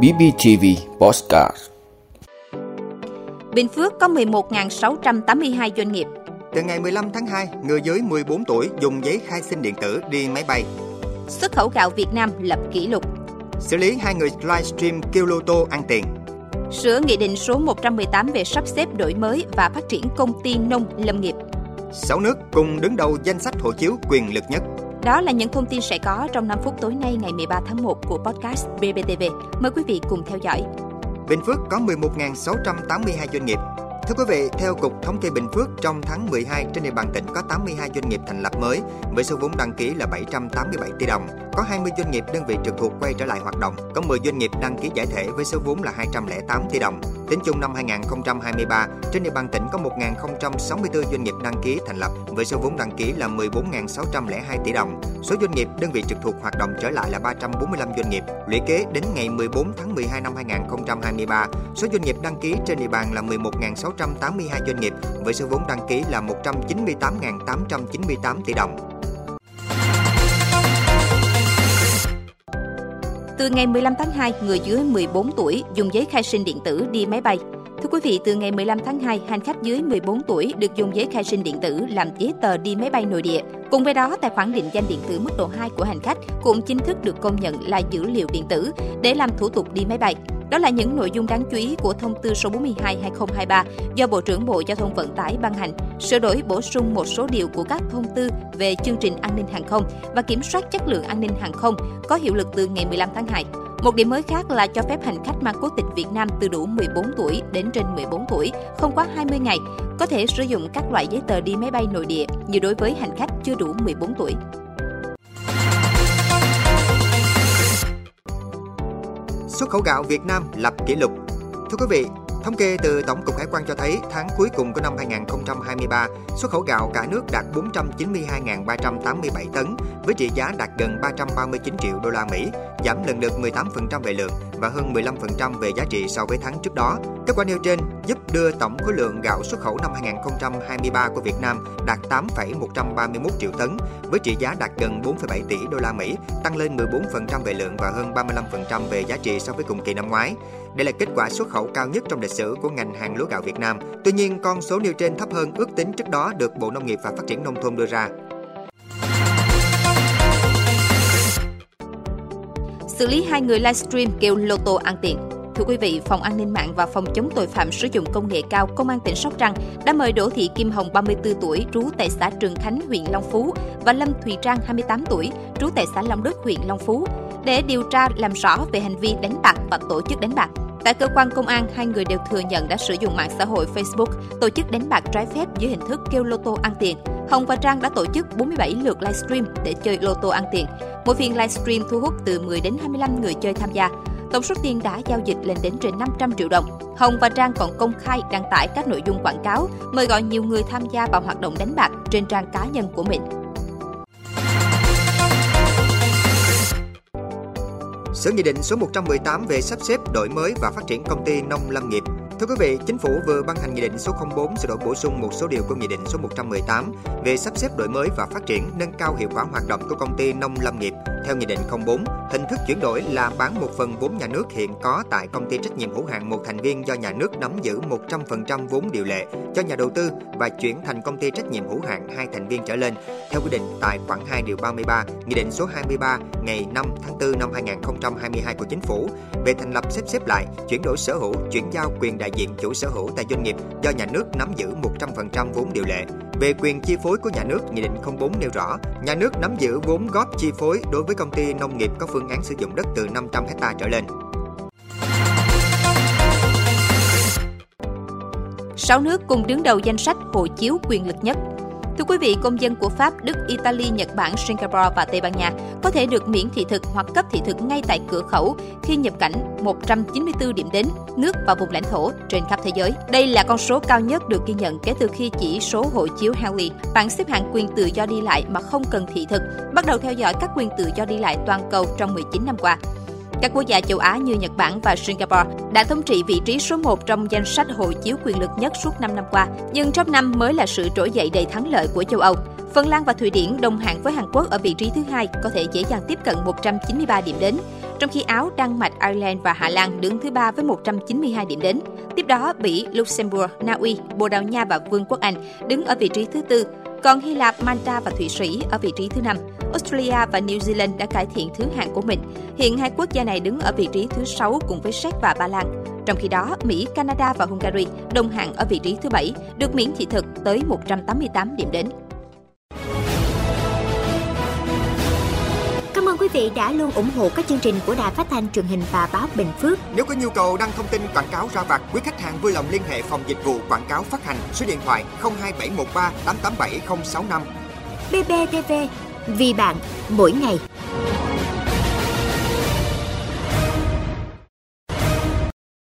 BBTV Postcard Bình Phước có 11.682 doanh nghiệp. Từ ngày 15 tháng 2, người dưới 14 tuổi dùng giấy khai sinh điện tử đi máy bay. Xuất khẩu gạo Việt Nam lập kỷ lục. Xử lý hai người livestream kêu lô tô ăn tiền. Sửa Nghị định số 118 về sắp xếp đổi mới và phát triển công ty nông lâm nghiệp. Sáu nước cùng đứng đầu danh sách hộ chiếu quyền lực nhất. Đó là những thông tin sẽ có trong 5 phút tối nay ngày 13 tháng 1 của podcast BBTV. Mời quý vị cùng theo dõi. Bình Phước có 11.682 doanh nghiệp. Thưa quý vị, theo Cục Thống kê Bình Phước, trong tháng 12 trên địa bàn tỉnh có 82 doanh nghiệp thành lập mới với số vốn đăng ký là 787 tỷ đồng. Có 20 doanh nghiệp đơn vị trực thuộc quay trở lại hoạt động, có 10 doanh nghiệp đăng ký giải thể với số vốn là 208 tỷ đồng. Tính chung năm 2023, trên địa bàn tỉnh có 1.064 doanh nghiệp đăng ký thành lập với số vốn đăng ký là 14.602 tỷ đồng. Số doanh nghiệp đơn vị trực thuộc hoạt động trở lại là 345 doanh nghiệp. Lũy kế đến ngày 14 tháng 12 năm 2023, số doanh nghiệp đăng ký trên địa bàn là 11.682 doanh nghiệp với số vốn đăng ký là 198.898 tỷ đồng. Từ ngày 15 tháng 2, người dưới 14 tuổi dùng giấy khai sinh điện tử đi máy bay. Thưa quý vị, từ ngày 15 tháng 2, hành khách dưới 14 tuổi được dùng giấy khai sinh điện tử làm giấy tờ đi máy bay nội địa. Cùng với đó, tài khoản định danh điện tử mức độ 2 của hành khách cũng chính thức được công nhận là dữ liệu điện tử để làm thủ tục đi máy bay. Đó là những nội dung đáng chú ý của thông tư số 42/2023 do Bộ trưởng Bộ Giao thông Vận tải ban hành, sửa đổi bổ sung một số điều của các thông tư về chương trình an ninh hàng không và kiểm soát chất lượng an ninh hàng không có hiệu lực từ ngày 15 tháng 2. Một điểm mới khác là cho phép hành khách mang quốc tịch Việt Nam từ đủ 14 tuổi đến trên 14 tuổi, không quá 20 ngày, có thể sử dụng các loại giấy tờ đi máy bay nội địa như đối với hành khách chưa đủ 14 tuổi. Xuất khẩu gạo Việt Nam lập kỷ lục. Thưa quý vị, Thống kê từ Tổng cục Hải quan cho thấy tháng cuối cùng của năm 2023, xuất khẩu gạo cả nước đạt 492.387 tấn với trị giá đạt gần 339 triệu đô la Mỹ, giảm lần lượt 18% về lượng và hơn 15% về giá trị so với tháng trước đó. Kết quả nêu trên giúp đưa tổng khối lượng gạo xuất khẩu năm 2023 của Việt Nam đạt 8,131 triệu tấn với trị giá đạt gần 4,7 tỷ đô la Mỹ, tăng lên 14% về lượng và hơn 35% về giá trị so với cùng kỳ năm ngoái. Đây là kết quả xuất khẩu cao nhất trong lịch sử của ngành hàng lúa gạo Việt Nam. Tuy nhiên, con số nêu trên thấp hơn ước tính trước đó được Bộ Nông nghiệp và Phát triển Nông thôn đưa ra. Xử lý hai người livestream kêu lô tô ăn tiền. Thưa quý vị, Phòng An ninh mạng và Phòng chống tội phạm sử dụng công nghệ cao Công an tỉnh Sóc Trăng đã mời Đỗ Thị Kim Hồng 34 tuổi, trú tại xã Trường Khánh, huyện Long Phú và Lâm Thùy Trang 28 tuổi, trú tại xã Long Đức, huyện Long Phú để điều tra làm rõ về hành vi đánh bạc và tổ chức đánh bạc. Tại cơ quan công an, hai người đều thừa nhận đã sử dụng mạng xã hội Facebook tổ chức đánh bạc trái phép dưới hình thức kêu lô tô ăn tiền. Hồng và Trang đã tổ chức 47 lượt livestream để chơi lô tô ăn tiền. Mỗi phiên livestream thu hút từ 10 đến 25 người chơi tham gia. Tổng số tiền đã giao dịch lên đến trên 500 triệu đồng. Hồng và Trang còn công khai đăng tải các nội dung quảng cáo, mời gọi nhiều người tham gia vào hoạt động đánh bạc trên trang cá nhân của mình. Sửa Nghị định số 118 về sắp xếp đổi mới và phát triển công ty nông lâm nghiệp. Thưa quý vị, Chính phủ vừa ban hành Nghị định số 04 sửa đổi bổ sung một số điều của Nghị định số 118 về sắp xếp đổi mới và phát triển nâng cao hiệu quả hoạt động của công ty nông lâm nghiệp. Theo Nghị định 04, hình thức chuyển đổi là bán một phần vốn nhà nước hiện có tại công ty trách nhiệm hữu hạn một thành viên do nhà nước nắm giữ 100% vốn điều lệ cho nhà đầu tư và chuyển thành công ty trách nhiệm hữu hạn hai thành viên trở lên theo quy định tại khoản 2 điều 33 Nghị định số 23 ngày 5 tháng 4 năm 2022 của Chính phủ về thành lập xếp xếp lại, chuyển đổi sở hữu, chuyển giao quyền đại diện chủ sở hữu tại doanh nghiệp do nhà nước nắm giữ 100% vốn điều lệ. Về quyền chi phối của nhà nước, Nghị định 04 nêu rõ, nhà nước nắm giữ vốn góp chi phối đối với công ty nông nghiệp có phương án sử dụng đất từ 500 hecta trở lên. Sáu nước cùng đứng đầu danh sách hộ chiếu quyền lực nhất Thưa quý vị, công dân của Pháp, Đức, Italy, Nhật Bản, Singapore và Tây Ban Nha có thể được miễn thị thực hoặc cấp thị thực ngay tại cửa khẩu khi nhập cảnh 194 điểm đến, nước và vùng lãnh thổ trên khắp thế giới. Đây là con số cao nhất được ghi nhận kể từ khi chỉ số hộ chiếu Henley, bảng xếp hạng quyền tự do đi lại mà không cần thị thực, bắt đầu theo dõi các quyền tự do đi lại toàn cầu trong 19 năm qua. Các quốc gia châu Á như Nhật Bản và Singapore đã thống trị vị trí số 1 trong danh sách hộ chiếu quyền lực nhất suốt 5 năm qua, nhưng trong năm mới là sự trỗi dậy đầy thắng lợi của châu Âu. Phần Lan và Thụy Điển đồng hạng với Hàn Quốc ở vị trí thứ hai có thể dễ dàng tiếp cận 193 điểm đến. trong khi Áo, Đan Mạch, Ireland và Hà Lan đứng thứ ba với 192 điểm đến. Tiếp đó, Bỉ, Luxembourg, Na Uy, Bồ Đào Nha và Vương quốc Anh đứng ở vị trí thứ tư, còn Hy Lạp, Malta và Thụy Sĩ ở vị trí thứ năm. Australia và New Zealand đã cải thiện thứ hạng của mình. Hiện hai quốc gia này đứng ở vị trí thứ sáu cùng với Séc và Ba Lan. Trong khi đó, Mỹ, Canada và Hungary đồng hạng ở vị trí thứ bảy, được miễn thị thực tới 188 điểm đến. Cảm ơn quý vị đã luôn ủng hộ các chương trình của Đài Phát thanh truyền hình và báo Bình Phước. Nếu có nhu cầu đăng thông tin quảng cáo ra vặt, quý khách hàng vui lòng liên hệ phòng dịch vụ quảng cáo phát hành số điện thoại 02713 887065. BBTV, vì bạn, mỗi ngày.